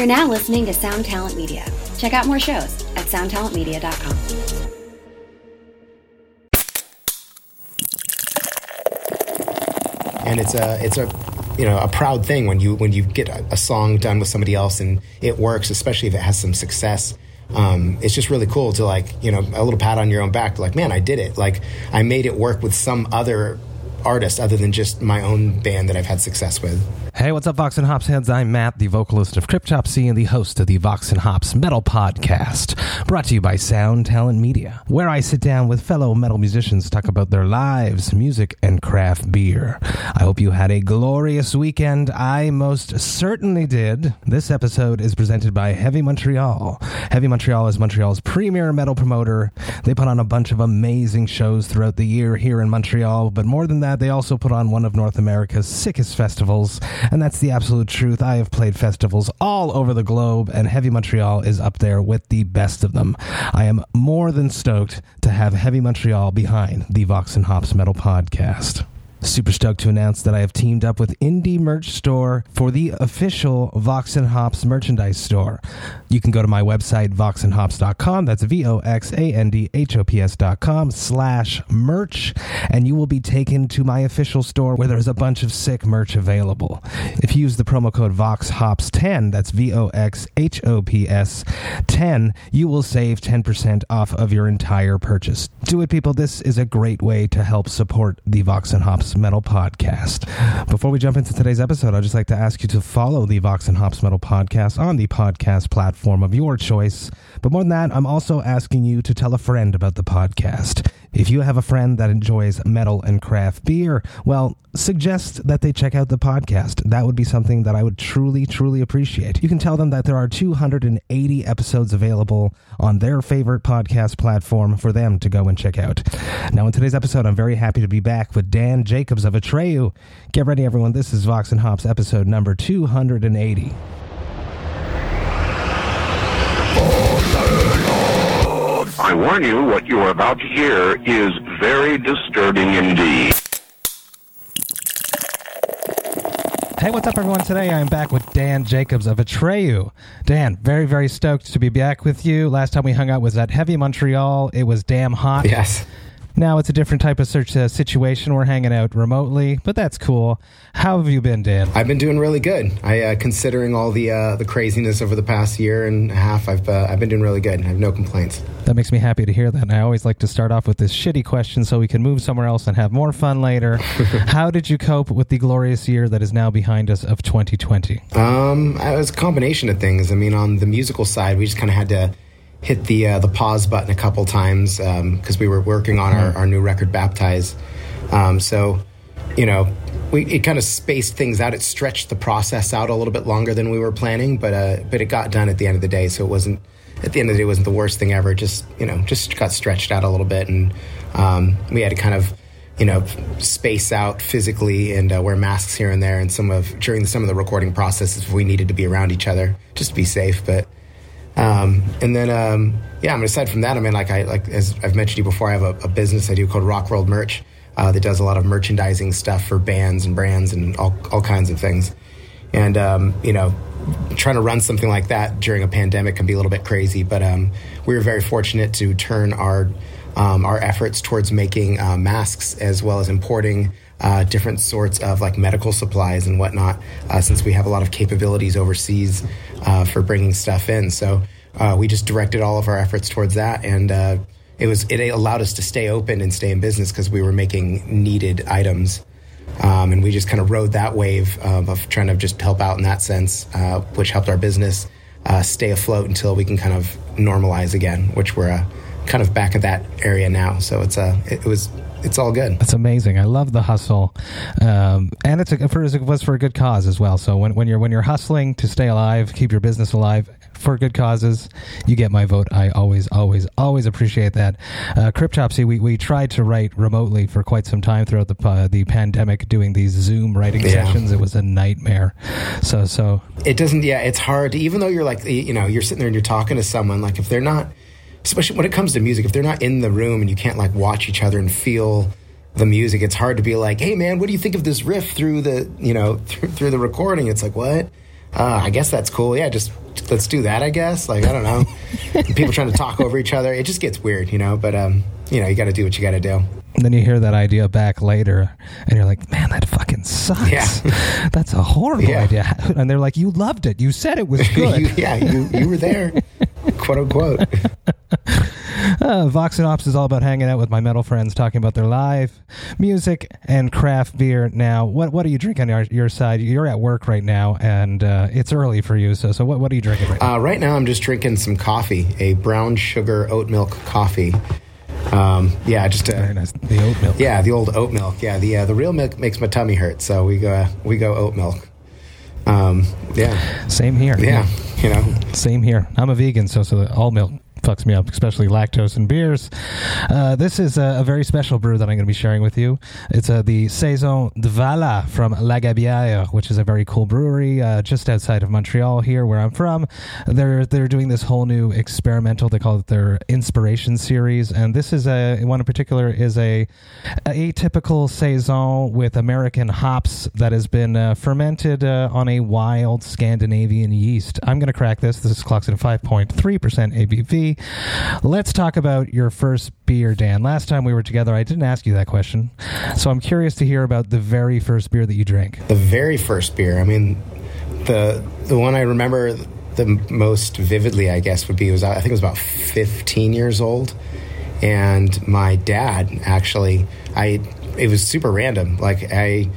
You're now listening to Sound Talent Media. Check out more shows at soundtalentmedia.com. and it's a it's a you know a proud thing when you when you get a, a song done with somebody else and it works, especially if it has some success. Um, it's just really cool to like you know a little pat on your own back, like man, I did it. Like I made it work with some other artist other than just my own band that I've had success with. Hey, what's up, Vox and Hops heads? I'm Matt, the vocalist of Cryptopsy and the host of the Vox and Hops Metal Podcast, brought to you by Sound Talent Media, where I sit down with fellow metal musicians to talk about their lives, music, and craft beer. I hope you had a glorious weekend. I most certainly did. This episode is presented by Heavy Montreal. Heavy Montreal is Montreal's premier metal promoter. They put on a bunch of amazing shows throughout the year here in Montreal, but more than that, they also put on one of North America's sickest festivals and that's the absolute truth. I have played festivals all over the globe, and Heavy Montreal is up there with the best of them. I am more than stoked to have Heavy Montreal behind the Vox and Hops Metal Podcast. Super stoked to announce that I have teamed up with Indie Merch Store for the official Vox and Hops merchandise store. You can go to my website, voxandhops.com. That's V O X A N D H O P S.com slash merch. And you will be taken to my official store where there's a bunch of sick merch available. If you use the promo code VOXHOPS10, that's V O X H O P S 10, you will save 10% off of your entire purchase. Do it, people. This is a great way to help support the Vox and Hops Metal Podcast. Before we jump into today's episode, I'd just like to ask you to follow the Vox and Hops Metal Podcast on the podcast platform of your choice. But more than that, I'm also asking you to tell a friend about the podcast. If you have a friend that enjoys metal and craft beer, well, suggest that they check out the podcast. That would be something that I would truly, truly appreciate. You can tell them that there are 280 episodes available on their favorite podcast platform for them to go and check out. Now, in today's episode, I'm very happy to be back with Dan Jacobs of Atreyu. Get ready, everyone. This is Vox and Hops episode number 280. I warn you, what you are about to hear is very disturbing indeed. Hey, what's up, everyone? Today I am back with Dan Jacobs of Atreyu. Dan, very, very stoked to be back with you. Last time we hung out was at Heavy Montreal. It was damn hot. Yes. Now it's a different type of search uh, situation. We're hanging out remotely, but that's cool. How have you been, Dan? I've been doing really good. I, uh, considering all the uh, the craziness over the past year and a half, I've uh, I've been doing really good. I have no complaints. That makes me happy to hear that. And I always like to start off with this shitty question so we can move somewhere else and have more fun later. How did you cope with the glorious year that is now behind us of 2020? Um, it was a combination of things. I mean, on the musical side, we just kind of had to hit the uh, the pause button a couple times because um, we were working on our, our new record, Baptize. Um, so, you know, we it kind of spaced things out. It stretched the process out a little bit longer than we were planning, but uh, but it got done at the end of the day. So it wasn't at the end of the day it wasn't the worst thing ever. It just you know just got stretched out a little bit, and um, we had to kind of you know space out physically and uh, wear masks here and there, and some of during some of the recording processes we needed to be around each other just to be safe, but. Um, and then, um, yeah, I mean, aside from that, I mean, like I, like, as I've mentioned to you before, I have a, a business I do called Rock World Merch, uh, that does a lot of merchandising stuff for bands and brands and all, all kinds of things. And, um, you know, trying to run something like that during a pandemic can be a little bit crazy, but, um, we were very fortunate to turn our, um, our efforts towards making, uh, masks as well as importing, uh, different sorts of like medical supplies and whatnot, uh, since we have a lot of capabilities overseas uh, for bringing stuff in. So uh, we just directed all of our efforts towards that, and uh, it was it allowed us to stay open and stay in business because we were making needed items. Um, and we just kind of rode that wave of, of trying to just help out in that sense, uh, which helped our business stay afloat until we can kind of normalize again, which we're kind of back at that area now. So it's a it, it was it's all good. That's amazing. I love the hustle, um, and it's a, for, it was for a good cause as well. So when, when you're when you're hustling to stay alive, keep your business alive for good causes, you get my vote. I always, always, always appreciate that. Uh, Cryptopsy, we, we tried to write remotely for quite some time throughout the uh, the pandemic, doing these Zoom writing Yeah. sessions. It was a nightmare. So so it doesn't yeah it's hard even though you're like you know you're sitting there and you're talking to someone like if they're not especially when it comes to music if they're not in the room and you can't like watch each other and feel the music it's hard to be like hey man what do you think of this riff through the you know through, through the recording it's like what uh, I guess that's cool. Yeah, just let's do that. I guess. Like I don't know. People trying to talk over each other. It just gets weird, you know. But um, you know, you got to do what you got to do. And then you hear that idea back later, and you're like, "Man, that fucking sucks. Yeah. That's a horrible Yeah. idea." And they're like, "You loved it. You said it was good." you, yeah, you you were there, quote unquote. Uh, Vox and Hops is all about hanging out with my metal friends, talking about their live music and craft beer. Now, what what are you drinking on your, your side? You're at work right now, and uh, it's early for you. So, so what what are you drinking right now? Uh, right now, I'm just drinking some coffee, a brown sugar oat milk coffee. Um, yeah, just Very a, nice. The oat milk. yeah, the old oat milk. Yeah, the uh, the real milk makes my tummy hurt, so we go we go oat milk. Um, yeah, Same here. yeah, you know, Same here. I'm a vegan, so so all milk fucks me up, especially lactose in beers. Uh, this is a, a very special brew that I'm going to be sharing with you. It's uh, the Saison de Vala from La Gabière, which is a very cool brewery uh, just outside of Montreal here, where I'm from. They're they're doing this whole new experimental. They call it their inspiration series, and this is a one in particular is a, atypical saison with American hops that has been uh, fermented uh, on a wild Scandinavian yeast. I'm going to crack this. This is clocks at 5.3% ABV. Let's talk about your first beer, Dan. Last time we were together, I didn't ask you that question, so I'm curious to hear about the very first beer that you drank. the very first beer. I mean, the the one I remember the most vividly, I guess, would be was I think it was about 15 years old, and my dad actually, I it was super random. Like I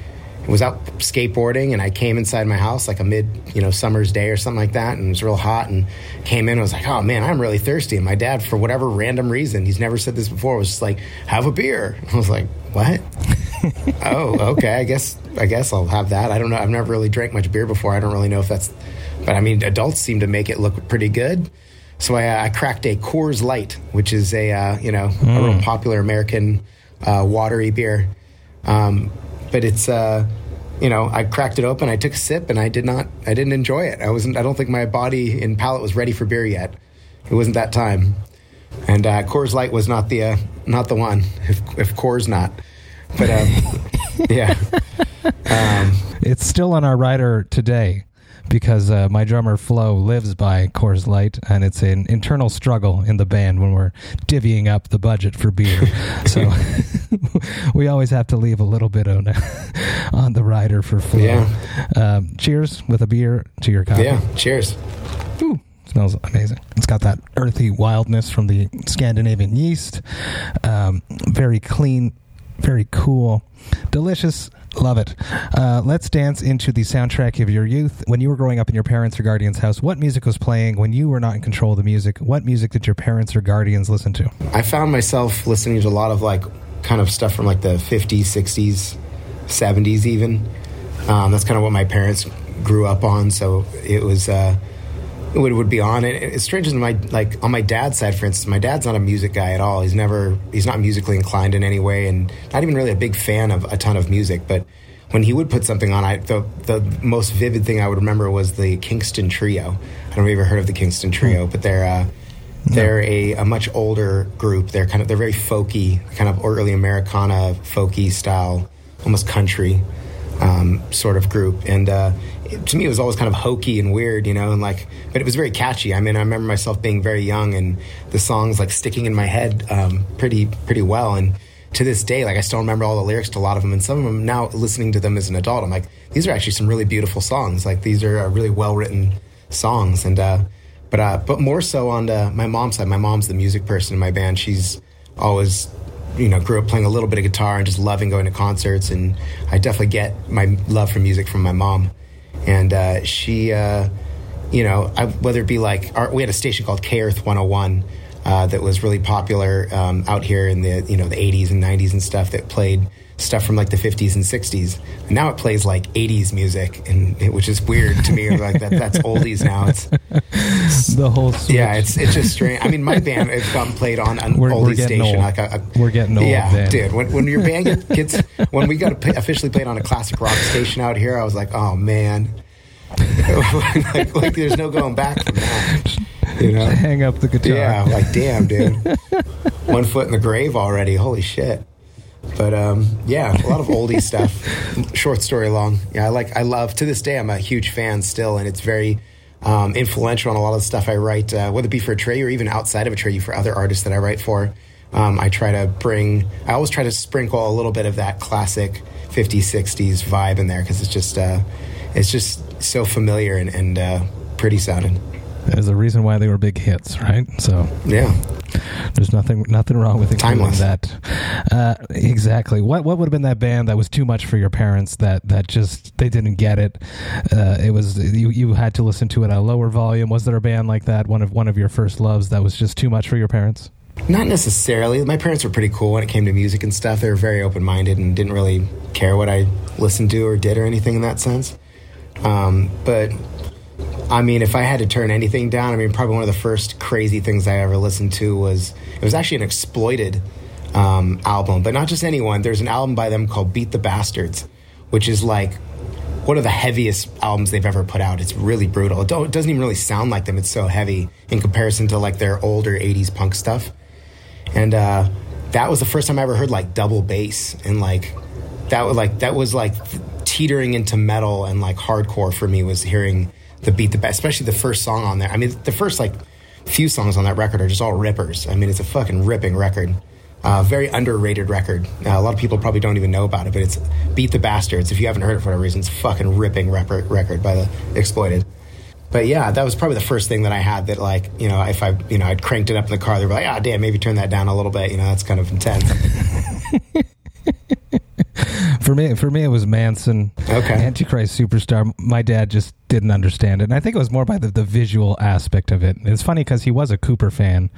was out skateboarding and I came inside my house like a mid you know summer's day or something like that, and it was real hot, and came in and was like, oh man, I'm really thirsty, and my dad for whatever random reason, he's never said this before, was just like, have a beer. I was like, what? oh, okay. I guess I guess I'll have that. I don't know. I've never really drank much beer before. I don't really know if that's. But I mean, adults seem to make it look pretty good. So I, I cracked a Coors Light, which is a uh, you know a real popular American uh, watery beer. Um, but it's uh, you know I cracked it open. I took a sip and I did not. I didn't enjoy it. I wasn't. I don't think my body and palate was ready for beer yet. It wasn't that time. And uh, Coors Light was not the uh, not the one. If if Coors not, but um, yeah. Um, It's still on our rider today because uh, my drummer Flo lives by Coors Light, and it's an internal struggle in the band when we're divvying up the budget for beer. so we always have to leave a little bit on, on the rider for Flo. Yeah. Um, cheers with a beer to your coffee. yeah. Cheers. Ooh, smells amazing. It's got that earthy wildness from the Scandinavian yeast. Um, very clean, very cool, delicious. Love it. Uh, let's dance into the soundtrack of your youth. When you were growing up in your parents' or guardians' house, what music was playing? When you were not in control of the music, what music did your parents or guardians listen to? I found myself listening to a lot of like kind of stuff from like the 50s, 60s, 70s, even. Um, that's kind of what my parents grew up on. So it was, uh, would, would be on it. It's strange as my, like on my dad's side, for instance, my dad's not a music guy at all. He's never, he's not musically inclined in any way and not even really a big fan of a ton of music. But when he would put something on, I, the, the most vivid thing I would remember was the Kingston Trio. I don't know if you've ever heard of the Kingston Trio, but they're, uh, they're a, a much older group. They're kind of they're very folky, kind of early Americana folky style, almost country um, sort of group. And uh, it, to me, it was always kind of hokey and weird, you know. And like, but it was very catchy. I mean, I remember myself being very young and the songs like sticking in my head um, pretty pretty well. And to this day, like I still remember all the lyrics to a lot of them. And some of them now, listening to them as an adult, I'm like, these are actually some really beautiful songs. Like these are really well written songs. And uh, but uh, but more so on the, my mom's side. My mom's the music person in my band. She's always, you know, grew up playing a little bit of guitar and just loving going to concerts. And I definitely get my love for music from my mom. And uh, she, uh, you know, I, whether it be like our, we had a station called K Earth 101 uh, that was really popular um, out here in the you know the 80s and 90s and stuff that played stuff from like the 50s and 60s. And now it plays like 80s music, and it, which is weird to me. like that, that's oldies now. It's The whole switch. yeah, it's it's just strange. I mean, my band has gotten played on an We're- we're station. old. Like a, a- We're getting old, Yeah, dude. When, when your band gets when we got officially played on a classic rock station out here, I was like, oh man, like, like there's no going back from that. You know? hang up the guitar. Yeah, like damn, dude. One foot in the grave already. Holy shit. But um, yeah, a lot of oldie stuff, short story long. Yeah, I like. I love to this day. I'm a huge fan still, and it's very um, influential on a lot of the stuff I write, uh, whether it be for Atreyu or even outside of Atreyu for other artists that I write for. Um, I try to bring. I always try to sprinkle a little bit of that classic 50s, 60s vibe in there because it's just uh, it's just so familiar and, and uh, pretty sounding. There's a reason why they were big hits, right? So Yeah. there's nothing nothing wrong with Timeless. that. Uh, exactly. What what would have been that band that was too much for your parents? That that just they didn't get it. Uh, it was you you had to listen to it at a lower volume. Was there a band like that? One of one of your first loves that was just too much for your parents? Not necessarily. My parents were pretty cool when it came to music and stuff. They were very open minded and didn't really care what I listened to or did or anything in that sense. Um, but I mean, if I had to turn anything down, I mean, probably one of the first crazy things I ever listened to was it was actually an Exploited um, album, but not just anyone. There's an album by them called Beat the Bastards, which is like one of the heaviest albums they've ever put out. It's really brutal. It, it doesn't even really sound like them. It's so heavy in comparison to like their older '80s punk stuff. And uh, that was the first time I ever heard like double bass and like that was like that was like teetering into metal and like hardcore for me was hearing the beat the best, especially the first song on there. I mean, the first like few songs on that record are just all rippers. I mean, it's a fucking ripping record. Uh, very underrated record. Uh, a lot of people probably don't even know about it, but it's Beat the Bastards. If you haven't heard it for whatever reason, it's fucking ripping rep- record by the Exploited. But yeah, that was probably the first thing that I had that like, you know, if I, you know, I'd cranked it up in the car, they'd be like, ah, damn, maybe turn that down a little bit. You know, that's kind of intense. For me, for me, it was Manson. Okay. Antichrist Superstar. My dad just didn't understand it, and I think it was more by the, the visual aspect of it. It's funny because he was a Cooper fan,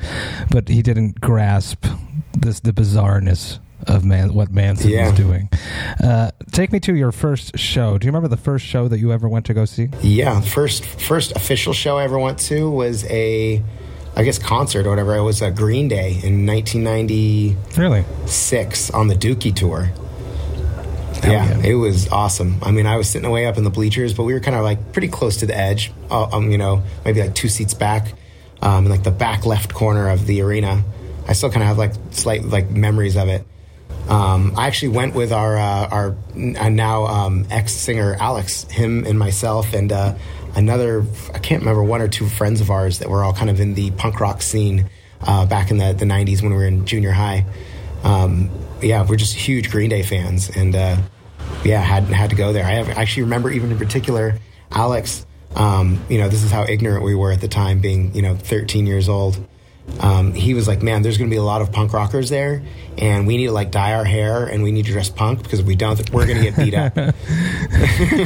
but he didn't grasp this the bizarreness of man what Manson Yeah. was doing. Uh, take me to your first show. Do you remember the first show that you ever went to go see? Yeah, first first official show I ever went to was a, I guess concert or whatever. It was a Green Day in 1996 Really? on the Dookie tour. Yeah, yeah. it was awesome. I mean, I was sitting way up in the bleachers, but we were kind of like pretty close to the edge. Uh, um, you know, maybe like two seats back, um, in like the back left corner of the arena. I still kind of have like slight like memories of it. Um, I actually went with our uh, our uh, now um, ex singer Alex, him and myself, and uh, another I can't remember one or two friends of ours that were all kind of in the punk rock scene uh, back in the the '90s when we were in junior high. Um, yeah, we're just huge Green Day fans, and uh, yeah, had had to go there. I have, actually remember even in particular Alex. Um, you know, this is how ignorant we were at the time, being you know 13 years old. Um, he was like, "Man, there's going to be a lot of punk rockers there, and we need to like dye our hair and we need to dress punk because if we don't, we're going to get beat up."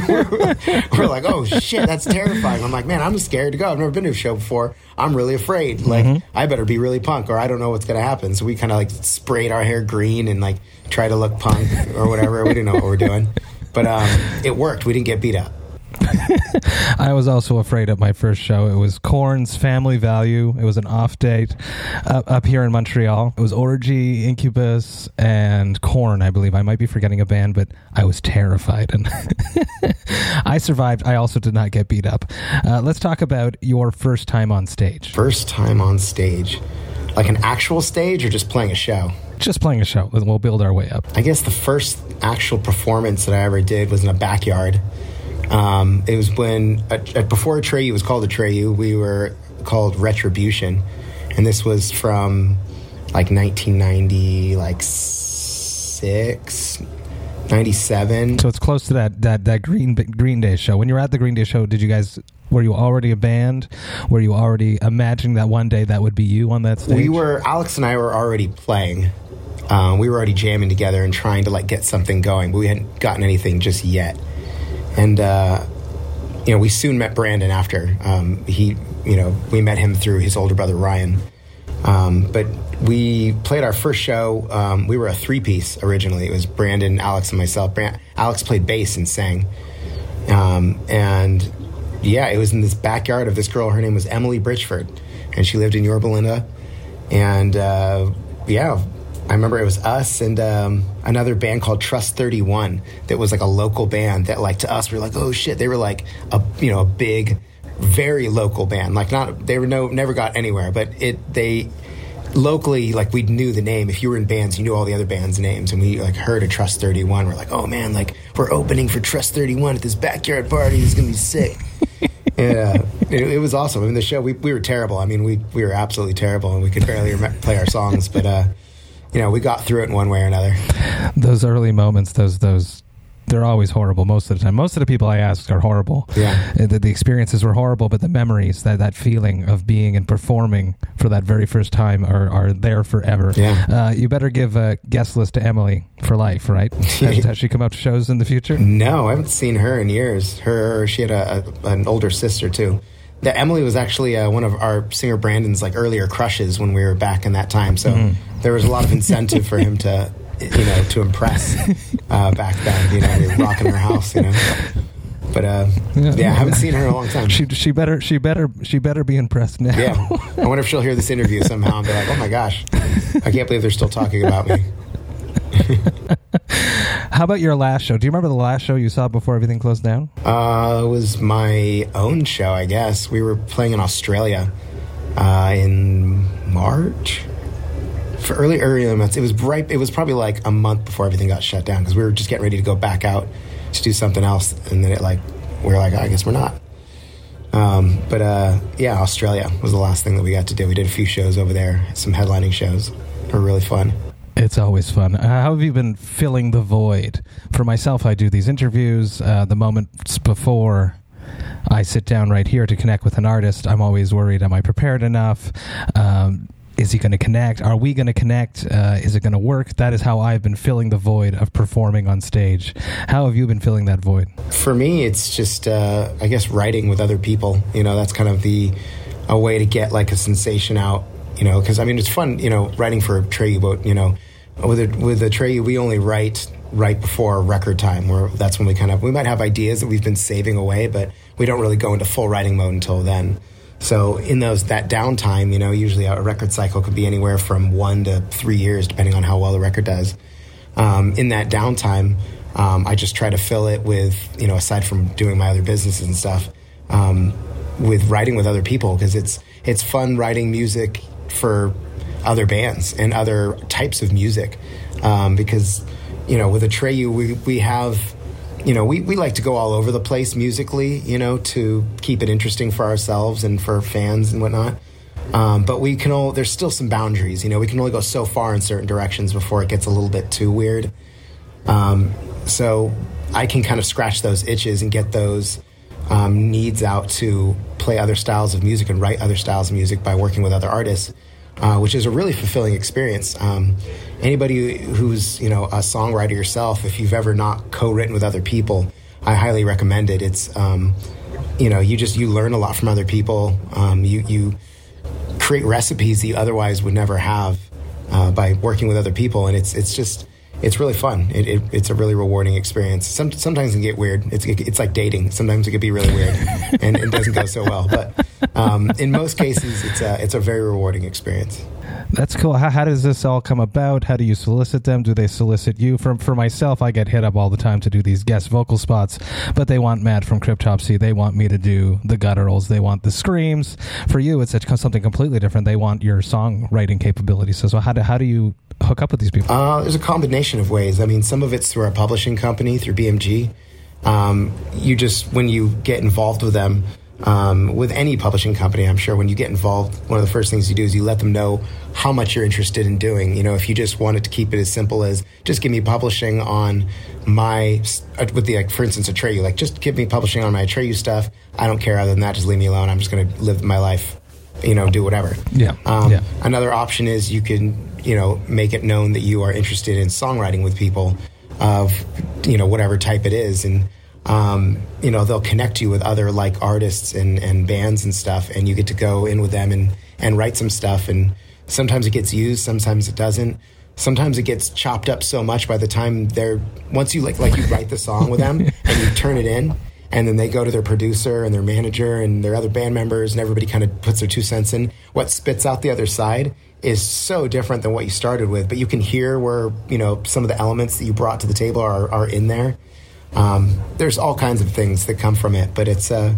we're, we're like, "Oh shit, that's terrifying." I'm like, "Man, I'm scared to go. I've never been to a show before. I'm really afraid. Like, I better be really punk, or I don't know what's going to happen." So we kind of like sprayed our hair green and like try to look punk or whatever. we didn't know what we were doing, but um, it worked. We didn't get beat up. I was also afraid at my first show. It was Korn's Family Value. It was an off date up, up here in Montreal. It was Orgy, Incubus, and Korn, I believe. I might be forgetting a band, but I was terrified. And I survived. I also did not get beat up. Uh, let's talk about your first time on stage. First time on stage, like an actual stage, or just playing a show. Just playing a show. We'll build our way up. I guess the first actual performance that I ever did was in a backyard. Um, it was when uh, before Atreyu was called Atreyu, we were called Retribution, and this was from like 1990, like six, 97. So it's close to that that that Green Green Day show. When you were at the Green Day show, did you guys were you already a band? Were you already imagining that one day that would be you on that stage? We were Alex and I were already playing. Um, we were already jamming together and trying to like get something going, but we hadn't gotten anything just yet. And uh, you know, we soon met Brandon after um, he, you know, we met him through his older brother Ryan. Um, but we played our first show. Um, we were a three piece originally. It was Brandon, Alex, and myself. Bran- Alex played bass and sang. Um, and yeah, it was in this backyard of this girl. Her name was Emily Bridgeford, and she lived in Yorba Linda. And uh, yeah, I remember it was us and um, another band called Trust Thirty One that was like a local band that like to us we were like oh shit they were like a you know a big, very local band like not they were no never got anywhere but it they locally, like we knew the name. If you were in bands, you knew all the other bands' names, and we like heard a Trust Thirty One. We're like, oh man, like we're opening for Trust Thirty One at this backyard party. It's gonna be sick. yeah, it, it, was awesome. I mean, the show we we were terrible. I mean, we we were absolutely terrible, and we could barely play our songs. But uh, you know, we got through it in one way or another. Those early moments, those those they're always horrible most of the time. Most of the people I ask are horrible. Yeah. Uh, the, the, experiences were horrible, but the memories, that, that feeling of being and performing for that very first time are, are there forever. Yeah. Uh, you better give a guest list to Emily for life, right? has, has, she come out to shows in the future? No, I haven't seen her in years. Her, she had a, a an older sister too. That Emily was actually uh, one of our singer Brandon's like earlier crushes when we were back in that time. So mm-hmm. there was a lot of incentive for him to you know, to impress uh, back then. You know, we were rocking her house. You know, but uh, yeah. yeah. I haven't seen her in a long time. She she better she better she better be impressed now. Yeah, I wonder if she'll hear this interview somehow and be like, "Oh my gosh, I can't believe they're still talking about me." How about your last show? Do you remember the last show you saw before everything closed down? Uh, it was my own show, I guess. We were playing in Australia uh, in March for early early months, it was right. It was probably like a month before everything got shut down because we were just getting ready to go back out to do something else, and then it like we are like, I guess we're not. Um, but uh, yeah, Australia was the last thing that we got to do. We did a few shows over there, some headlining shows. Were really fun. It's always fun. Uh, how have you been filling the void? For myself, I do these interviews. Uh, the moments before I sit down right here to connect with an artist, I'm always worried: Am I prepared enough? Um, is he going to connect? Are we going to connect? Uh, is it going to work? That is how I've been filling the void of performing on stage. How have you been filling that void? For me, it's just, uh, I guess, writing with other people. You know, that's kind of the a way to get like a sensation out. You know, because I mean, it's fun. You know, writing for Atreyu, but you know, with a, with Atreyu, we only write right before record time where that's when we kind of we might have ideas that we've been saving away but we don't really go into full writing mode until then so in those that downtime, you know, usually a record cycle could be anywhere from one to three years, depending on how well the record does. Um, in that downtime, um, I just try to fill it with, you know, aside from doing my other businesses and stuff, um, with writing with other people because it's it's fun writing music for other bands and other types of music um, because you know with Atreyu we we have you know, we, we like to go all over the place musically, you know, to keep it interesting for ourselves and for fans and whatnot. Um, but we can all, there's still some boundaries, you know, we can only go so far in certain directions before it gets a little bit too weird. Um, so I can kind of scratch those itches and get those um, needs out to play other styles of music and write other styles of music by working with other artists uh, which is a really fulfilling experience. Um, anybody who's you know a songwriter yourself, if you've ever not co-written with other people, I highly recommend it. It's um, you know you just you learn a lot from other people. Um, you you create recipes that you otherwise would never have uh, by working with other people, and it's it's just it's really fun. It, it, it's a really rewarding experience. Some, sometimes it can get weird. It's, it, it's like dating. Sometimes it can be really weird and it doesn't go so well. But um, in most cases, it's a, it's a very rewarding experience. That's cool. How, how, does this all come about? How do you solicit them? Do they solicit you? For, for myself, I get hit up all the time to do these guest vocal spots, but they want Matt from Cryptopsy. They want me to do the gutturals. They want the screams. For you, it's something completely different. They want your songwriting capabilities. So, so how, do, how do you hook up with these people? Uh, there's a combination of ways. I mean, some of it's through our publishing company, through BMG. Um, you just, when you get involved with them, um, with any publishing company, I'm sure when you get involved, one of the first things you do is you let them know how much you're interested in doing. You know, if you just wanted to keep it as simple as just give me publishing on my, uh, with the, like, for instance, a Atreyu, like just give me publishing on my Atreyu stuff. I don't care other than that. Just leave me alone. I'm just going to live my life, you know, do whatever. Yeah. Um, yeah. Another option is you can, you know, make it known that you are interested in songwriting with people of, you know, whatever type it is. And, um, you know, they'll connect you with other like artists and, and bands and stuff, and you get to go in with them and, and write some stuff. And sometimes it gets used, sometimes it doesn't. Sometimes it gets chopped up so much by the time they're once you like like you write the song with them and you turn it in, and then they go to their producer and their manager and their other band members, and everybody kind of puts their two cents in. What spits out the other side is so different than what you started with, but you can hear where you know some of the elements that you brought to the table are, are in there um, there's all kinds of things that come from it, but it's uh,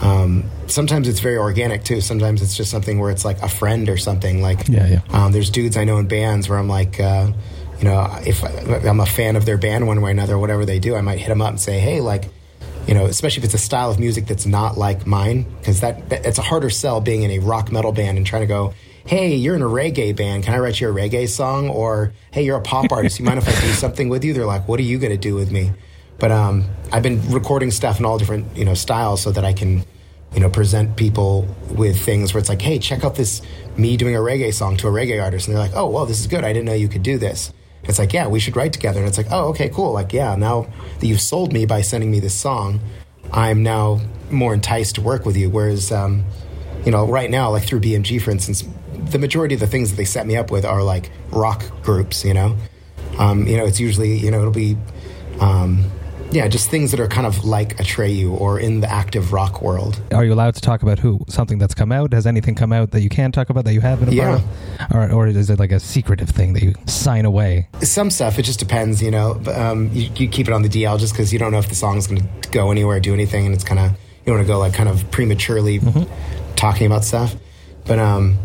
Um, sometimes it's very organic too. Sometimes it's just something where it's like a friend or something. Like, Yeah, yeah. Um, there's dudes I know in bands where I'm like, uh, you know, if I, I'm a fan of their band one way or another, whatever they do, I might hit them up and say, hey, like, you know, especially if it's a style of music that's not like mine, because that, that it's a harder sell being in a rock metal band and trying to go, hey, you're in a reggae band, can I write you a reggae song? Or hey, you're a pop artist, you mind if I do something with you? They're like, what are you going to do with me? But um, I've been recording stuff in all different you know styles so that I can you know present people with things where it's like, hey, check out this me doing a reggae song to a reggae artist, and they're like, oh, well, this is good. I didn't know you could do this. It's like, yeah, we should write together. And it's like, oh, okay, cool. Like, yeah, now that you've sold me by sending me this song, I'm now more enticed to work with you. Whereas, um, you know, right now, like through BMG, for instance, the majority of the things that they set me up with are like rock groups, you know? Um, you know, it's usually, you know, it'll be, um, yeah, just things that are kind of like Atreyu or in the active rock world. Are you allowed to talk about who something that's come out? Has anything come out that you can talk about that you have been a Yeah. or, or is it like a secretive thing that you sign away? Some stuff, it just depends, you know. But, Um, you, you keep it on the DL just because you don't know if the song's going to go anywhere, do anything, and it's kind of, you want to go like kind of prematurely talking about stuff. But, um,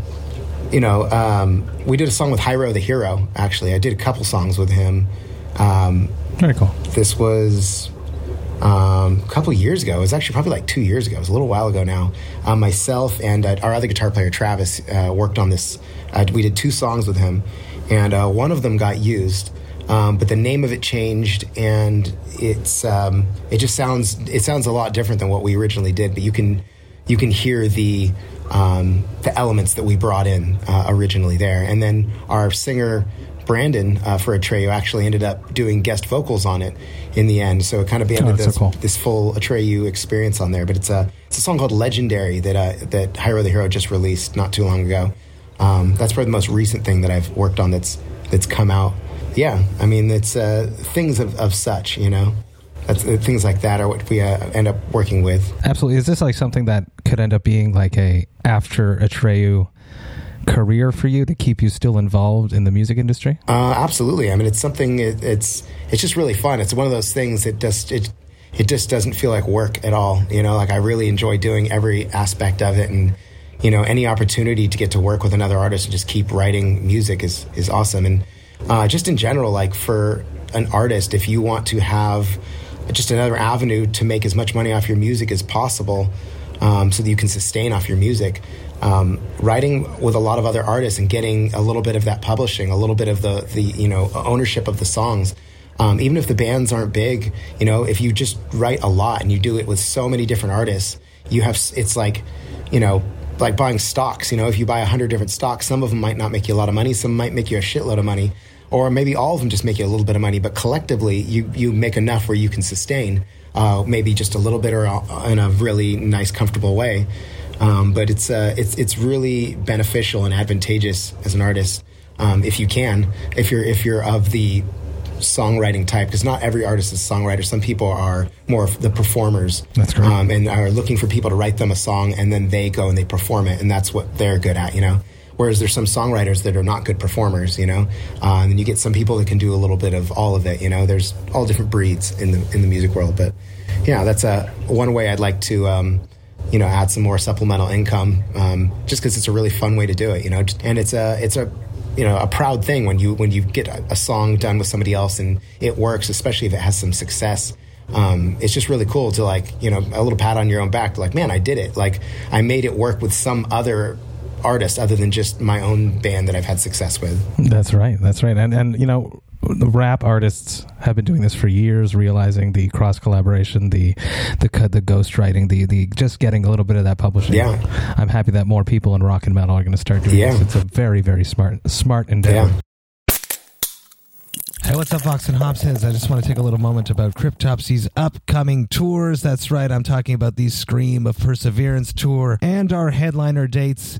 you know, um, we did a song with Hyro the Hero, actually. I did a couple songs with him. Um, Very cool. this was um, a couple years ago. It was actually probably like two years ago. It was a little while ago now. Um, myself and uh, our other guitar player, Travis, uh, worked on this. Uh, we did two songs with him, and uh, one of them got used. Um, but the name of it changed, and it's um, it just sounds it sounds a lot different than what we originally did. But you can you can hear the um, the elements that we brought in uh, originally there, and then our singer Brandon uh, for Atreyu actually ended up doing guest vocals on it in the end. So it kind of Oh, banded that's so this, cool. this full Atreyu experience on there. But it's a it's a song called Legendary that uh, that Hyro the Hero just released not too long ago. Um, that's probably the most recent thing that I've worked on that's that's come out. Yeah, I mean it's uh, things of, of such you know. That's uh, things like that are what we uh, end up working with. Absolutely. Is this like something that could end up being like a after Atreyu career for you to keep you still involved in the music industry? Uh, absolutely. I mean, it's something. It, it's it's just really fun. It's one of those things that just it it just doesn't feel like work at all. You know, like I really enjoy doing every aspect of it, and you know, any opportunity to get to work with another artist and just keep writing music is is awesome. And uh, just in general, like for an artist, if you want to have just another avenue to make as much money off your music as possible, um, so that you can sustain off your music. Um, writing with a lot of other artists and getting a little bit of that publishing, a little bit of the the you know ownership of the songs. Um, even if the bands aren't big, you know, if you just write a lot and you do it with so many different artists, you have it's like, you know, like buying stocks. You know, if you buy a hundred different stocks, some of them might not make you a lot of money, some might make you a shitload of money, or maybe all of them just make you a little bit of money. But collectively, you you make enough where you can sustain, uh, maybe just a little bit or uh, in a really nice, comfortable way. Um, but it's uh, it's it's really beneficial and advantageous as an artist um, if you can, if you're if you're of the songwriting type, because not every artist is a songwriter. Some people are more of the performers. That's correct. Um, and are looking for people to write them a song, and then they go and they perform it, and that's what they're good at, you know. Whereas there's some songwriters that are not good performers, you know, uh, and then you get some people that can do a little bit of all of it, you know. There's all different breeds in the in the music world, but yeah, that's a one way I'd like to. You know, add some more supplemental income, um, just because it's a really fun way to do it, you know, and it's a it's a you know a proud thing when you when you get a, a song done with somebody else and it works, especially if it has some success. Um, it's just really cool to like you know a little pat on your own back, like man, I did it. Like I made it work with some other artist other than just my own band that I've had success with. That's right. That's right. And and you know, the rap artists have been doing this for years, realizing the cross collaboration, the the cut, the ghostwriting, the the just getting a little bit of that publishing. Yeah. I'm happy that more people in rock and metal are going to start doing Yeah. this. It's a very very smart smart endeavor. Yeah. Hey, what's up, Vox and Hops? I just want to take a little moment about Cryptopsy's upcoming tours. That's right, I'm talking about the Scream of Perseverance tour and our headliner dates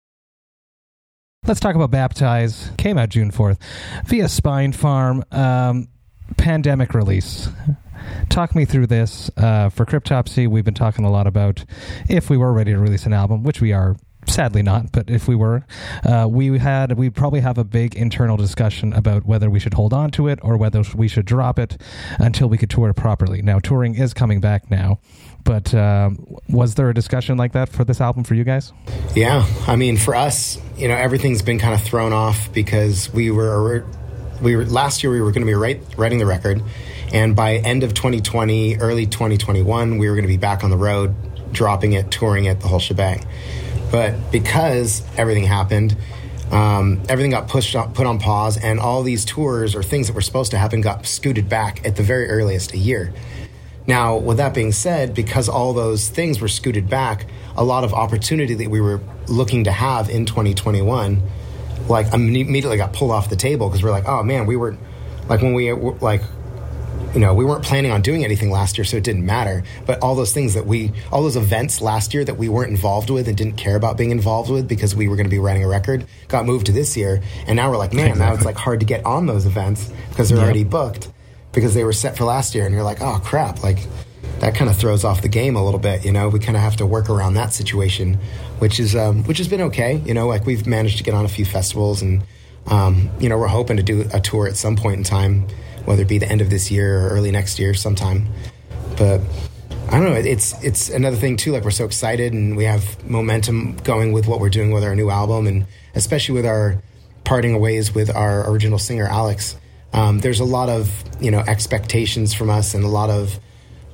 Let's talk about Baptize. Came out June 4th via Spinefarm. Um, pandemic release. Talk me through this. Uh, for Cryptopsy, we've been talking a lot about if we were ready to release an album, which we are sadly not but if we were uh, we had we'd probably have a big internal discussion about whether we should hold on to it or whether we should drop it until we could tour properly now touring is coming back now but um, was there a discussion like that for this album for you guys Yeah, I mean, for us, you know, everything's been kind of thrown off because we were we were last year we were going to be write, writing the record, and by end of 2020, early 2021, we were going to be back on the road, dropping it, touring it, the whole shebang. But because everything happened, um, everything got pushed put on pause, and all these tours or things that were supposed to happen got scooted back at the very earliest a year. Now, with that being said, because all those things were scooted back, a lot of opportunity that we were looking to have in 2021, like immediately got pulled off the table because we're like, oh man, we weren't like when we were like, you know, we weren't planning on doing anything last year, so it didn't matter. But all those things that we, all those events last year that we weren't involved with and didn't care about being involved with because we were going to be writing a record, got moved to this year, and now we're like, man, now it's like hard to get on those events because they're already booked because they were set for last year, and you're like, oh crap, like that kind of throws off the game a little bit. You know, we kind of have to work around that situation, which is um, which has been okay. You know, like we've managed to get on a few festivals, and um, you know, we're hoping to do a tour at some point in time, whether it be the end of this year or early next year, sometime. But I don't know. It's it's another thing too. Like we're so excited, and we have momentum going with what we're doing with our new album, and especially with our parting ways with our original singer Alex. Um, there's a lot of you know expectations from us, and a lot of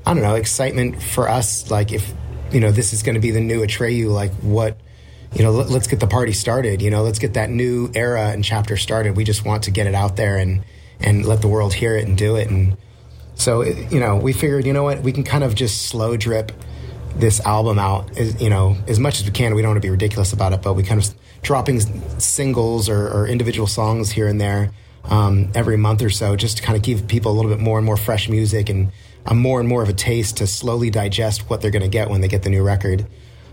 I don't know excitement for us. Like if you know this is going to be the new Atreyu, like what you know, let, us get the party started. You know, let's get that new era and chapter started. We just want to get it out there and and let the world hear it and do it. And so, it, you know, we figured, you know what, we can kind of just slow drip this album out, as, you know, as much as we can. We don't want to be ridiculous about it, but we kind of dropping singles or, or individual songs here and there um, every month or so, just to kind of give people a little bit more and more fresh music and a more and more of a taste to slowly digest what they're going to get when they get the new record.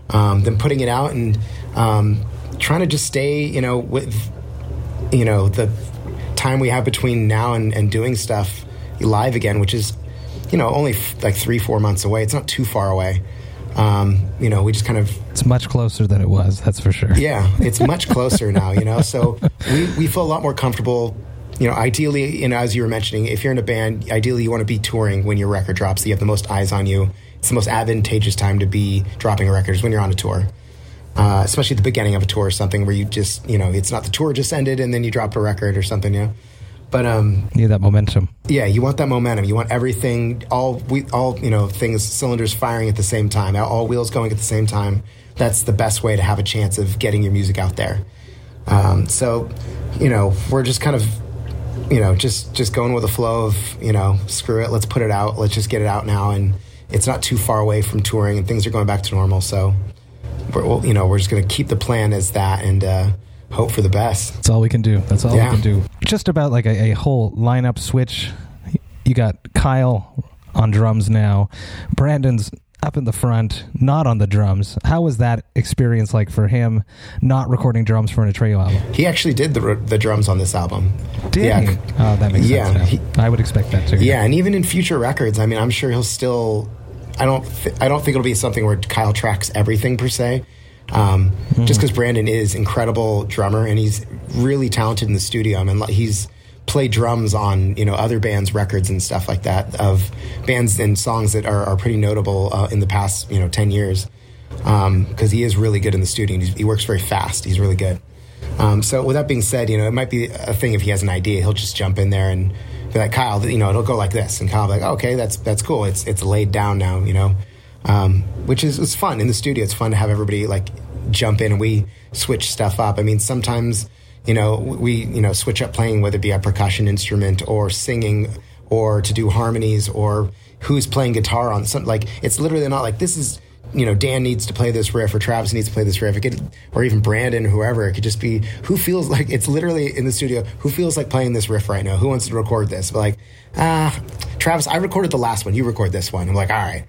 Um, then putting it out and um, trying to just stay, you know, with you know the time we have between now and, and doing stuff live again, which is you know only f- like three four months away. It's not too far away. Um, you know, we just kind of it's much closer than it was. That's for sure. Yeah, it's much closer now. You know, so we we feel a lot more comfortable. You know, ideally, you know, as you were mentioning, if you're in a band, ideally you want to be touring when your record drops. So you have the most eyes on you. It's the most advantageous time to be dropping a record is when you're on a tour. Uh, especially at the beginning of a tour or something where you just, you know, it's not the tour just ended and then you drop a record or something, you know. But um, you need that momentum. Yeah, you want that momentum. You want everything, all we, all you know, things, cylinders firing at the same time, all wheels going at the same time. That's the best way to have a chance of getting your music out there. Um, so, you know, we're just kind of, you know, just just going with the flow of, you know, screw it, let's put it out, let's just get it out now, and it's not too far away from touring, and things are going back to normal. So, we're, you know, we're just going to keep the plan as that and uh, hope for the best. That's all we can do. That's all yeah. we can do. Just about like a, a whole lineup switch. You got Kyle on drums now. Brandon's up in the front, not on the drums. How was that experience like for him, not recording drums for an Atreyu album? He actually did the, the drums on this album. Did yeah. he? Oh, that makes yeah, sense. He, I would expect that too. Yeah, and even in future records, I mean, I'm sure he'll still. I don't. Th- I don't think it'll be something where Kyle tracks everything per se. Um, mm. Just because Brandon is incredible drummer and he's really talented in the studio. I mean, he's play drums on you know other bands' records and stuff like that of bands and songs that are, are pretty notable uh, in the past you know ten years because um, he is really good in the studio. he works very fast. He's really good. Um, so with that being said, you know it might be a thing if he has an idea, he'll just jump in there and be like, Kyle, you know, it'll go like this, and Kyle be like, okay, that's that's cool. It's it's laid down now, you know, um, which is it's fun in the studio. It's fun to have everybody like jump in and we switch stuff up. I mean, sometimes you know we you know switch up playing whether it be a percussion instrument or singing or to do harmonies or who's playing guitar on something like it's literally not like this is you know Dan needs to play this riff or Travis needs to play this riff, could, or even Brandon, whoever. It could just be who feels like it's literally in the studio. Who feels like playing this riff right now? Who wants to record this? But like, ah, Travis, I recorded the last one. You record this one. I'm like, all right.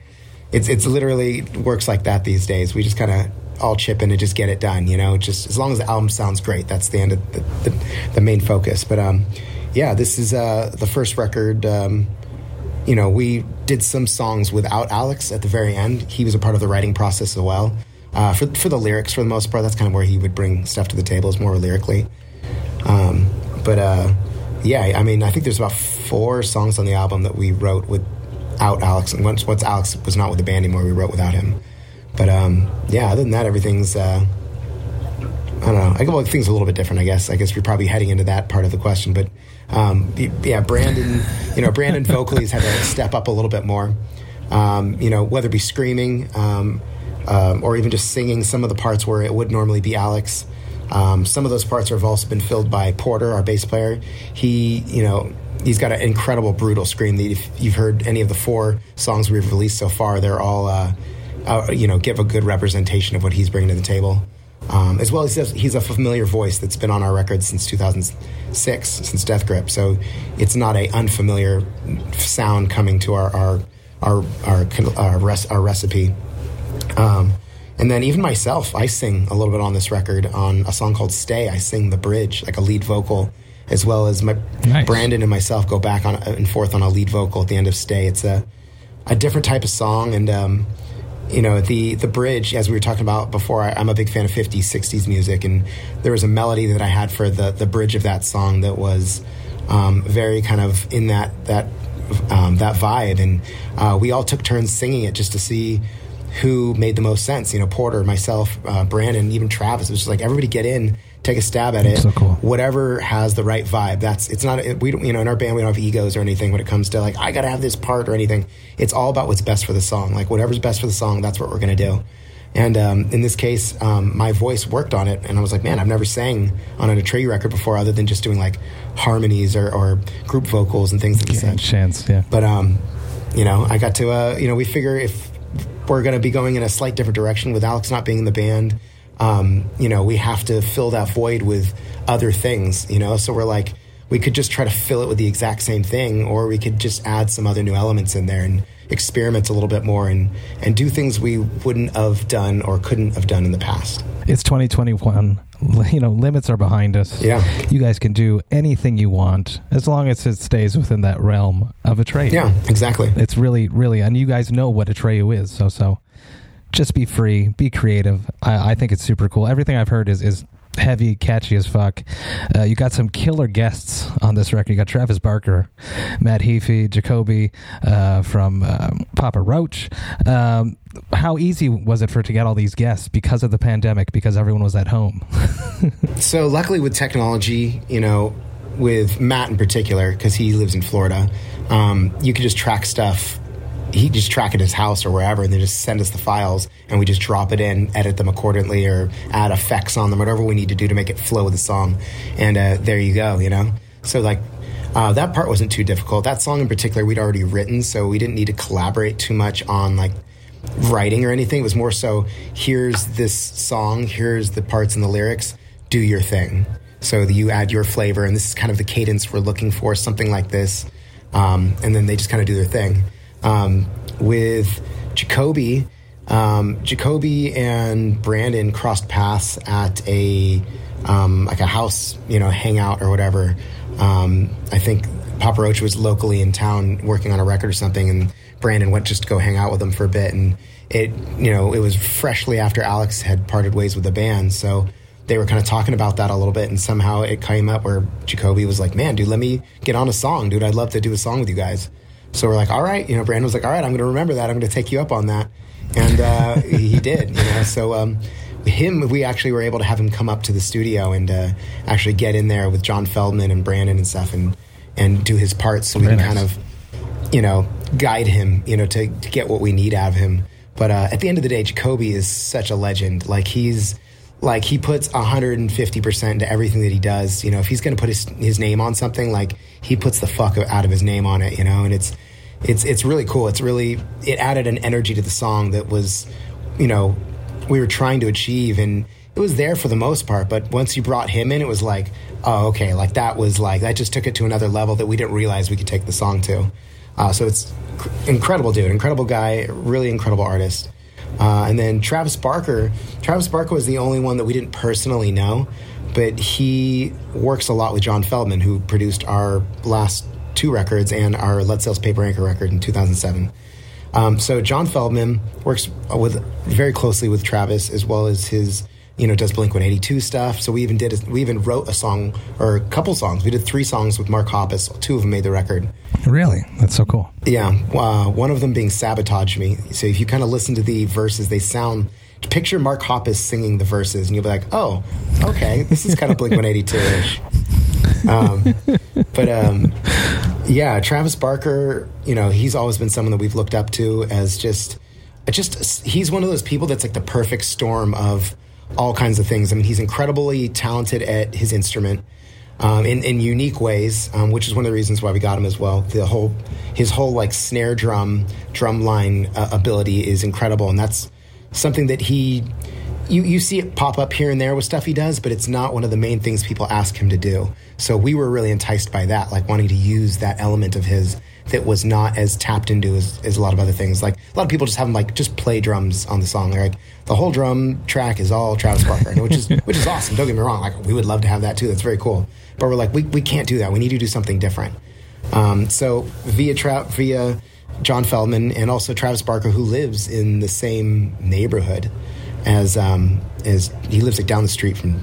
It's it's literally works like that these days. We just kind of all chip in and just get it done. You know, just as long as the album sounds great, that's the end of the, the, the main focus. But um, yeah, this is uh, the first record. Um, you know, we did some songs without Alex at the very end. He was a part of the writing process as well. Uh, for for the lyrics, for the most part, that's kind of where he would bring stuff to the table, is more lyrically. Um, but uh, yeah, I mean, I think there's about four songs on the album that we wrote without Alex, and once once Alex was not with the band anymore, we wrote without him. But um, yeah, other than that, everything's. Uh, I don't know. I go like things a little bit different. I guess. I guess we're probably heading into that part of the question, but um, yeah, Brandon, you know, Brandon vocally has had to step up a little bit more. Um, you know, whether it be screaming um, um, or even just singing some of the parts where it would normally be Alex. Um, some of those parts have also been filled by Porter, our bass player. He, you know, he's got an incredible, brutal scream. That if you've heard any of the four songs we've released so far, they're all, uh, uh, you know, give a good representation of what he's bringing to the table. Um, as well as he's a familiar voice that's been on our records since 2006, since Death Grip. So it's not a unfamiliar sound coming to our our our our, our, res- our recipe. Um, and then even myself, I sing a little bit on this record on a song called "Stay." I sing the bridge, like a lead vocal, as well as my nice. Brandon and myself go back on and forth on a lead vocal at the end of "Stay." It's a a different type of song, and um, you know the the bridge as we were talking about before I, am a big fan of 50s 60s music and there was a melody that i had for the the bridge of that song that was um, very kind of in that that um, that vibe. And uh, we all took turns singing it just to see who made the most sense you know porter myself uh, brandon even travis. It was just like everybody get in take a stab at it. So cool. Whatever has the right vibe. That's it's not we don't you know in our band we don't have egos or anything when it comes to like I got to have this part or anything. It's all about what's best for the song. Like whatever's best for the song, that's what we're gonna do. And um, in this case, um, my voice worked on it, and I was like, man, I've never sang on an Atreyu record before, other than just doing like harmonies or, or group vocals and things like that. Chance, yeah. But um, you know, I got to uh, you know, we figure if we're going to be going in a slight different direction with Alex not being in the band um, you know, we have to fill that void with other things, you know? So we're like, we could just try to fill it with the exact same thing, or we could just add some other new elements in there and experiment a little bit more and, and do things we wouldn't have done or couldn't have done in the past. It's 2021. You know, limits are behind us. Yeah. You guys can do anything you want as long as it stays within that realm of Atreyu. Yeah, exactly. It's really, really, and you guys know what a Atreyu is. So, so just be free, be creative. I, I think it's super cool. Everything I've heard is is heavy, catchy as fuck. Uh, you got some killer guests on this record. You got Travis Barker, Matt Heafy, Jacoby uh, from um, Papa Roach. Um, how easy was it for to get all these guests because of the pandemic? Because everyone was at home. so luckily, with technology, you know, with Matt in particular, because he lives in Florida, um, you could just track stuff he just track at his house or wherever, and they just send us the files, and we just drop it in, edit them accordingly, or add effects on them, whatever we need to do to make it flow with the song. And uh, there you go, you know. So like uh, that part wasn't too difficult. That song in particular, we'd already written, so we didn't need to collaborate too much on like writing or anything. It was more so here's this song, here's the parts and the lyrics, do your thing. So you add your flavor, and this is kind of the cadence we're looking for, something like this. Um, and then they just kind of do their thing. Um, with Jacoby, um, Jacoby and Brandon crossed paths at a um, like a house, you know, hangout or whatever. Um, I think Papa Roach was locally in town working on a record or something, and Brandon went just to go hang out with them for a bit. And it, you know, it was freshly after Alex had parted ways with the band, so they were kind of talking about that a little bit, and somehow it came up where Jacoby was like, "Man, dude, let me get on a song, dude. I'd love to do a song with you guys." So we're like, all right, you know, Brandon was like, all right, I'm going to remember that. I'm going to take you up on that. And uh, he did, you know. So um, him, we actually were able to have him come up to the studio and uh, actually get in there with John Feldmann and Brandon and stuff and, and do his parts so we can nice. kind of, you know, guide him, you know, to, to get what we need out of him. But uh, at the end of the day, Jacoby is such a legend. Like he's like he puts 150% into everything that he does. You know, if he's going to put his, his name on something, like he puts the fuck out of his name on it, you know, and it's, it's, it's really cool. It's really, it added an energy to the song that was, you know, we were trying to achieve and it was there for the most part. But once you brought him in, it was like, oh, okay, like that was like, that just took it to another level that we didn't realize we could take the song to. Uh, so it's incredible dude, incredible guy, really incredible artist. Uh, and then Travis Barker. Travis Barker was the only one that we didn't personally know, but he works a lot with John Feldmann, who produced our last two records and our Lead Sails Paper Anchor record in 2007. Um, so John Feldmann works with very closely with Travis as well as his you know, does Blink 182 stuff. So we even did, a, we even wrote a song or a couple songs. We did three songs with Mark Hoppus. Two of them made the record. Really? That's so cool. Yeah. Uh, one of them being Sabotage Me. So if you kind of listen to the verses, they sound, picture Mark Hoppus singing the verses and you'll be like, oh, okay, this is kind of Blink 182 ish. Um, but um, yeah, Travis Barker, you know, he's always been someone that we've looked up to as just, just, he's one of those people that's like the perfect storm of, all kinds of things. I mean, he's incredibly talented at his instrument um, in, in unique ways, um, which is one of the reasons why we got him as well. The whole his whole like snare drum drum line uh, ability is incredible, and that's something that he you you see it pop up here and there with stuff he does, but it's not one of the main things people ask him to do. So we were really enticed by that, like wanting to use that element of his that was not as tapped into as, as a lot of other things. Like a lot of people just have him like just play drums on the song. They're like the whole drum track is all Travis Barker, which is which is awesome. Don't get me wrong. Like we would love to have that too. That's very cool. But we're like we, we can't do that. We need to do something different. Um, so via trap via John Feldmann and also Travis Barker, who lives in the same neighborhood as um, as he lives like down the street from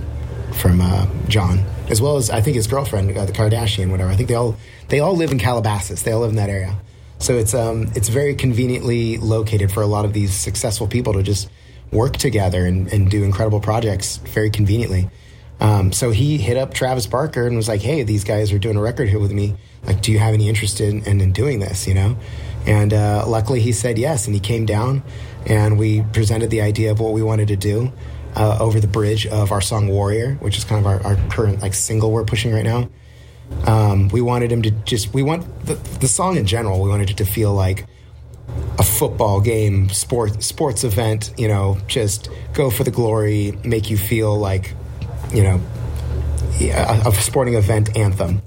from uh, John, as well as I think his girlfriend, uh, the Kardashian, whatever. I think they all they all live in Calabasas. They all live in that area. So it's um, it's very conveniently located for a lot of these successful people to just work together and, and do incredible projects very conveniently. Um, so he hit up Travis Barker and was like, "Hey, these guys are doing a record here with me. Like, do you have any interest in, in, in doing this? You know?" And uh, luckily, he said yes, and he came down, and we presented the idea of what we wanted to do uh, over the bridge of our song "Warrior," which is kind of our, our current like single we're pushing right now. Um, we wanted him to just we want the, the song in general. We wanted it to feel like a football game, sport sports event. You know, just go for the glory, make you feel like you know a, a sporting event anthem.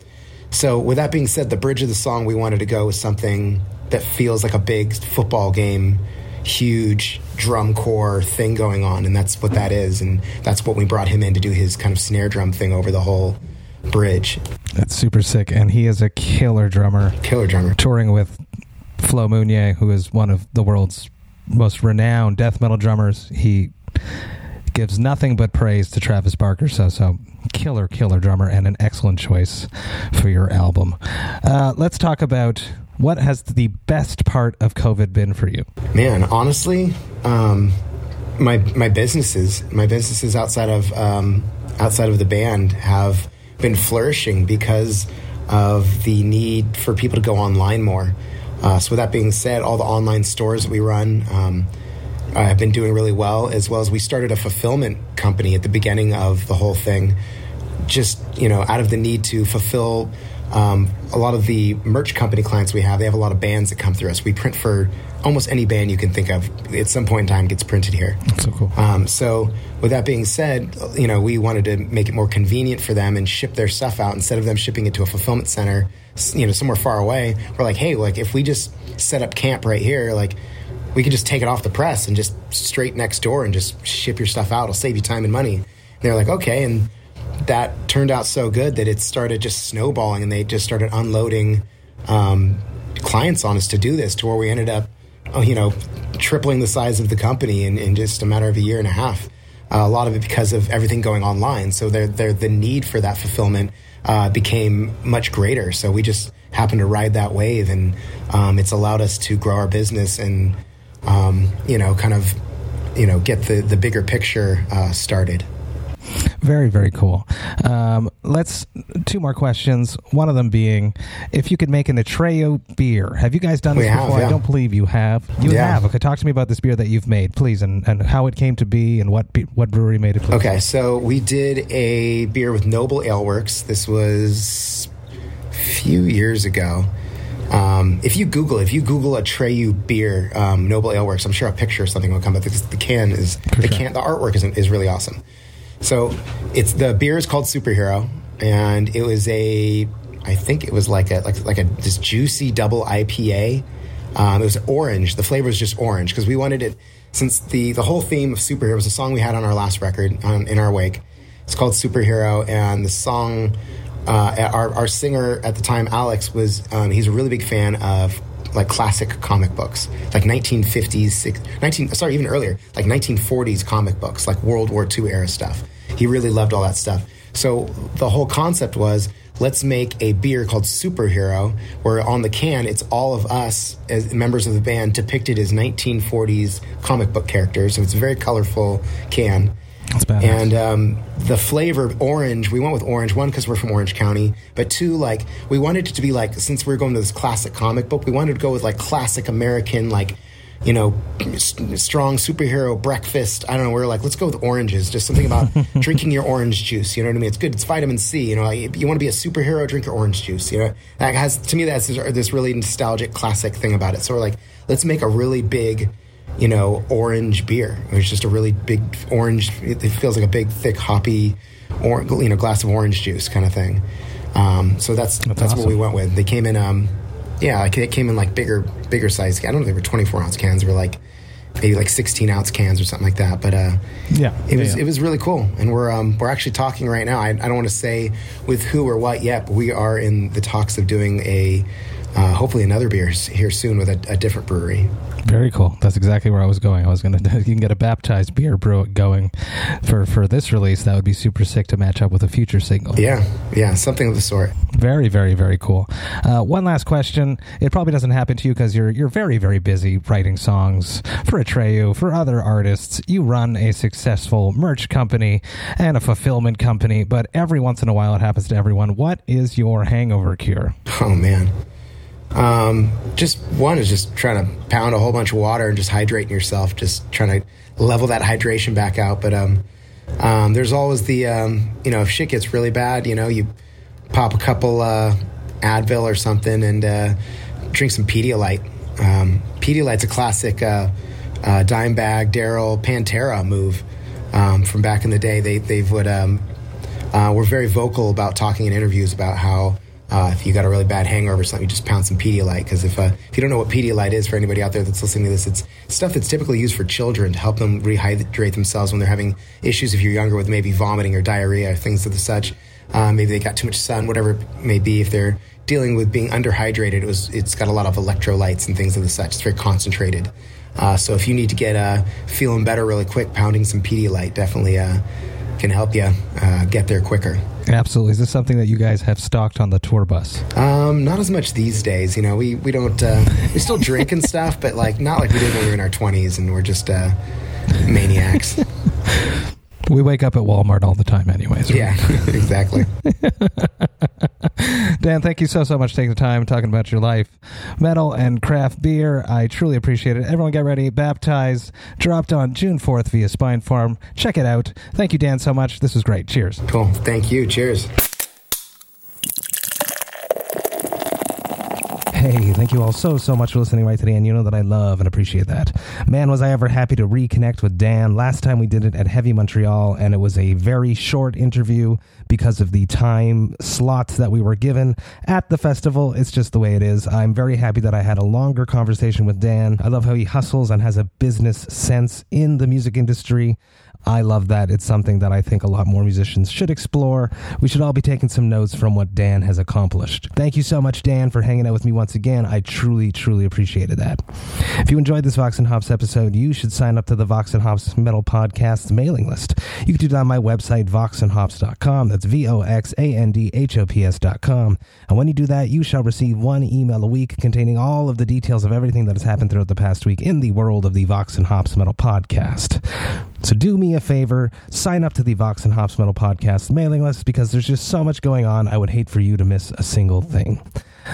So, with that being said, the bridge of the song we wanted to go with something that feels like a big football game, huge drum corps thing going on, and that's what that is, and that's what we brought him in to do his kind of snare drum thing over the whole bridge. That's super sick, and he is a killer drummer. Killer drummer. Touring with Flo Mounier, who is one of the world's most renowned death metal drummers. He gives nothing but praise to Travis Barker. So, so killer, killer drummer, and an excellent choice for your album. Uh, let's talk about what has the best part of COVID been for you. Man, honestly, um, my my businesses, my businesses outside of um, outside of the band have been flourishing because of the need for people to go online more. Uh, so, with that being said, all the online stores that we run um, uh, have been doing really well, as well as we started a fulfillment company at the beginning of the whole thing, just you know, out of the need to fulfill um, a lot of the merch company clients we have. They have a lot of bands that come through us. We print for almost any band you can think of at some point in time gets printed here. That's so cool. Um, so with that being said, you know, we wanted to make it more convenient for them and ship their stuff out instead of them shipping it to a fulfillment center, you know, somewhere far away. We're like, hey, like if we just set up camp right here, like we can just take it off the press and just straight next door and just ship your stuff out. It'll save you time and money. And they're like, okay, and that turned out so good that it started just snowballing, and they just started unloading um, clients on us to do this, to where we ended up Oh, you know, tripling the size of the company in, in just a matter of a year and a half. Uh, a lot of it because of everything going online. So they're, they're, the need for that fulfillment uh, became much greater. So we just happened to ride that wave, and um, it's allowed us to grow our business and um, you know, kind of you know, get the the bigger picture uh, started. Very, very cool. Um, let's two more questions. One of them being, if you could make an Atreyu beer, have you guys done this We have, before? I don't believe you have. You Yeah. have. Okay, talk to me about this beer that you've made, please, and, and how it came to be, and what what brewery made it. Please. Okay, so we did a beer with Noble Ale Works. This was a few years ago. Um, if you Google, if you Google Atreyu beer, um, Noble Ale Works, I'm sure a picture or something will come up. The, the can is the can, the artwork is is really awesome. So it's the beer is called Superhero, and it was a, I think it was like a like like a this juicy double IPA. Um, it was orange. The flavor was just orange because we wanted it since the the whole theme of superhero was a song we had on our last record in our wake. It's called Superhero, and the song. Uh, our, our singer at the time, Alex, was um, he's a really big fan of like classic comic books, like 1950s, six, 19 sorry, even earlier, like 1940s comic books, like World War II era stuff. He really loved all that stuff. So the whole concept was let's make a beer called Superhero, where on the can it's all of us as members of the band depicted as 1940s comic book characters. So it's a very colorful can. That's badass. And um, the flavor orange, we went with orange one because we're from Orange County, but two like we wanted it to be like since we are going to this classic comic book, we wanted to go with like classic American like you know strong superhero breakfast. I don't know. We are like let's go with oranges. Just something about drinking your orange juice. You know what I mean? It's good. It's vitamin C. You know, like, you want to be a superhero, drink your orange juice. You know, that has to me that's this, this really nostalgic classic thing about it. So we're like let's make a really big you know, orange beer. It's just a really big orange. It, it feels like a big, thick, hoppy, or you know, glass of orange juice kind of thing. Um, so that's that's, awesome. what we went with. They came in, um, yeah, like it came in like bigger, bigger size. I don't know, if they were twenty four ounce cans. They were like maybe like sixteen ounce cans or something like that. But uh, Yeah, it was yeah. it was really cool. And we're um, we're actually talking right now. I, I don't want to say with who or what yet, but we are in the talks of doing a. Uh, hopefully another beer here soon with a, a different brewery. Very cool. That's exactly where I was going. I was going to. You can get a baptized beer brew going for for this release. That would be super sick to match up with a future single. Yeah, yeah, something of the sort. Very, very, very cool. Uh, one last question. It probably doesn't happen to you because you're you're very, very busy writing songs for Atreyu, for other artists. You run a successful merch company and a fulfillment company, but every once in a while it happens to everyone. What is your hangover cure? Oh man. Um, just one is just trying to pound a whole bunch of water and just hydrating yourself, just trying to level that hydration back out. But um, um, there's always the um, you know if shit gets really bad, you know you pop a couple uh, Advil or something and uh, drink some Pedialyte. Um, Pedialyte's a classic uh, uh, Dimebag, Darrell, Pantera move um, from back in the day. They they would um, uh, were very vocal about talking in interviews about how uh, if you got a really bad hangover or something, you just pound some Pedialyte. Because if uh, if you don't know what Pedialyte is for anybody out there that's listening to this, it's stuff that's typically used for children to help them rehydrate themselves when they're having issues. If you're younger with maybe vomiting or diarrhea, or things of the such, uh, maybe they got too much sun, whatever it may be. If they're dealing with being underhydrated, it was it's got a lot of electrolytes and things of the such. It's very concentrated. Uh, so if you need to get uh, feeling better really quick, pounding some Pedialyte definitely uh, can help you uh, get there quicker. Absolutely. Is this something that you guys have stocked on the tour bus? Um, not as much these days. You know, we we don't uh, we still drink and stuff, but like not like we did when we were in our twenties and we're just uh, maniacs. We wake up at Walmart all the time, anyways. right? yeah, exactly. Dan, thank you so, so much for taking the time talking about your life, metal, and craft beer. I truly appreciate it. Everyone get ready. Baptized, dropped on June 4th via Spinefarm. Check it out. Thank you, Dan, so much. This was great. Cheers. Cool. Thank you. Cheers. Hey, thank you all so, so much for listening right today, and you know that I love and appreciate that. Man, was I ever happy to reconnect with Dan. Last time we did it at Heavy Montreal, and it was a very short interview because of the time slots that we were given at the festival. It's just the way it is. I'm very happy that I had a longer conversation with Dan. I love how he hustles and has a business sense in the music industry. I love that. It's something that I think a lot more musicians should explore. We should all be taking some notes from what Dan has accomplished. Thank you so much, Dan, for hanging out with me once again. I truly, truly appreciated that. If you enjoyed this Vox and Hops episode, you should sign up to the Vox and Hops Metal Podcast mailing list. You can do that on my website, voxandhops.com. That's V O X A N D H O P S.com. And when you do that, you shall receive one email a week containing all of the details of everything that has happened throughout the past week in the world of the Vox and Hops Metal Podcast. So do me a favor, sign up to the Vox and Hops Metal Podcast mailing list because there's just so much going on. I would hate for you to miss a single thing.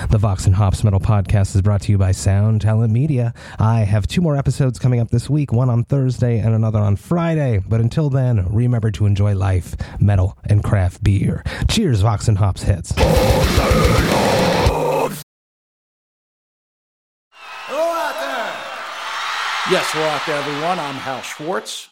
The Vox and Hops Metal Podcast is brought to you by Sound Talent Media. I have two more episodes coming up this week, one on Thursday and another on Friday. But until then, remember to enjoy life, metal, and craft beer. Cheers, Vox and Hops hits. Hello out there. Yes, out there, everyone. I'm Hal Schwartz.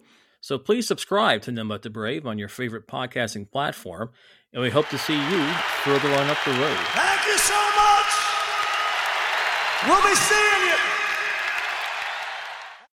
So please subscribe to But the Brave on your favorite podcasting platform, and we hope to see you further on up the road. Thank you so much. We'll be seeing you.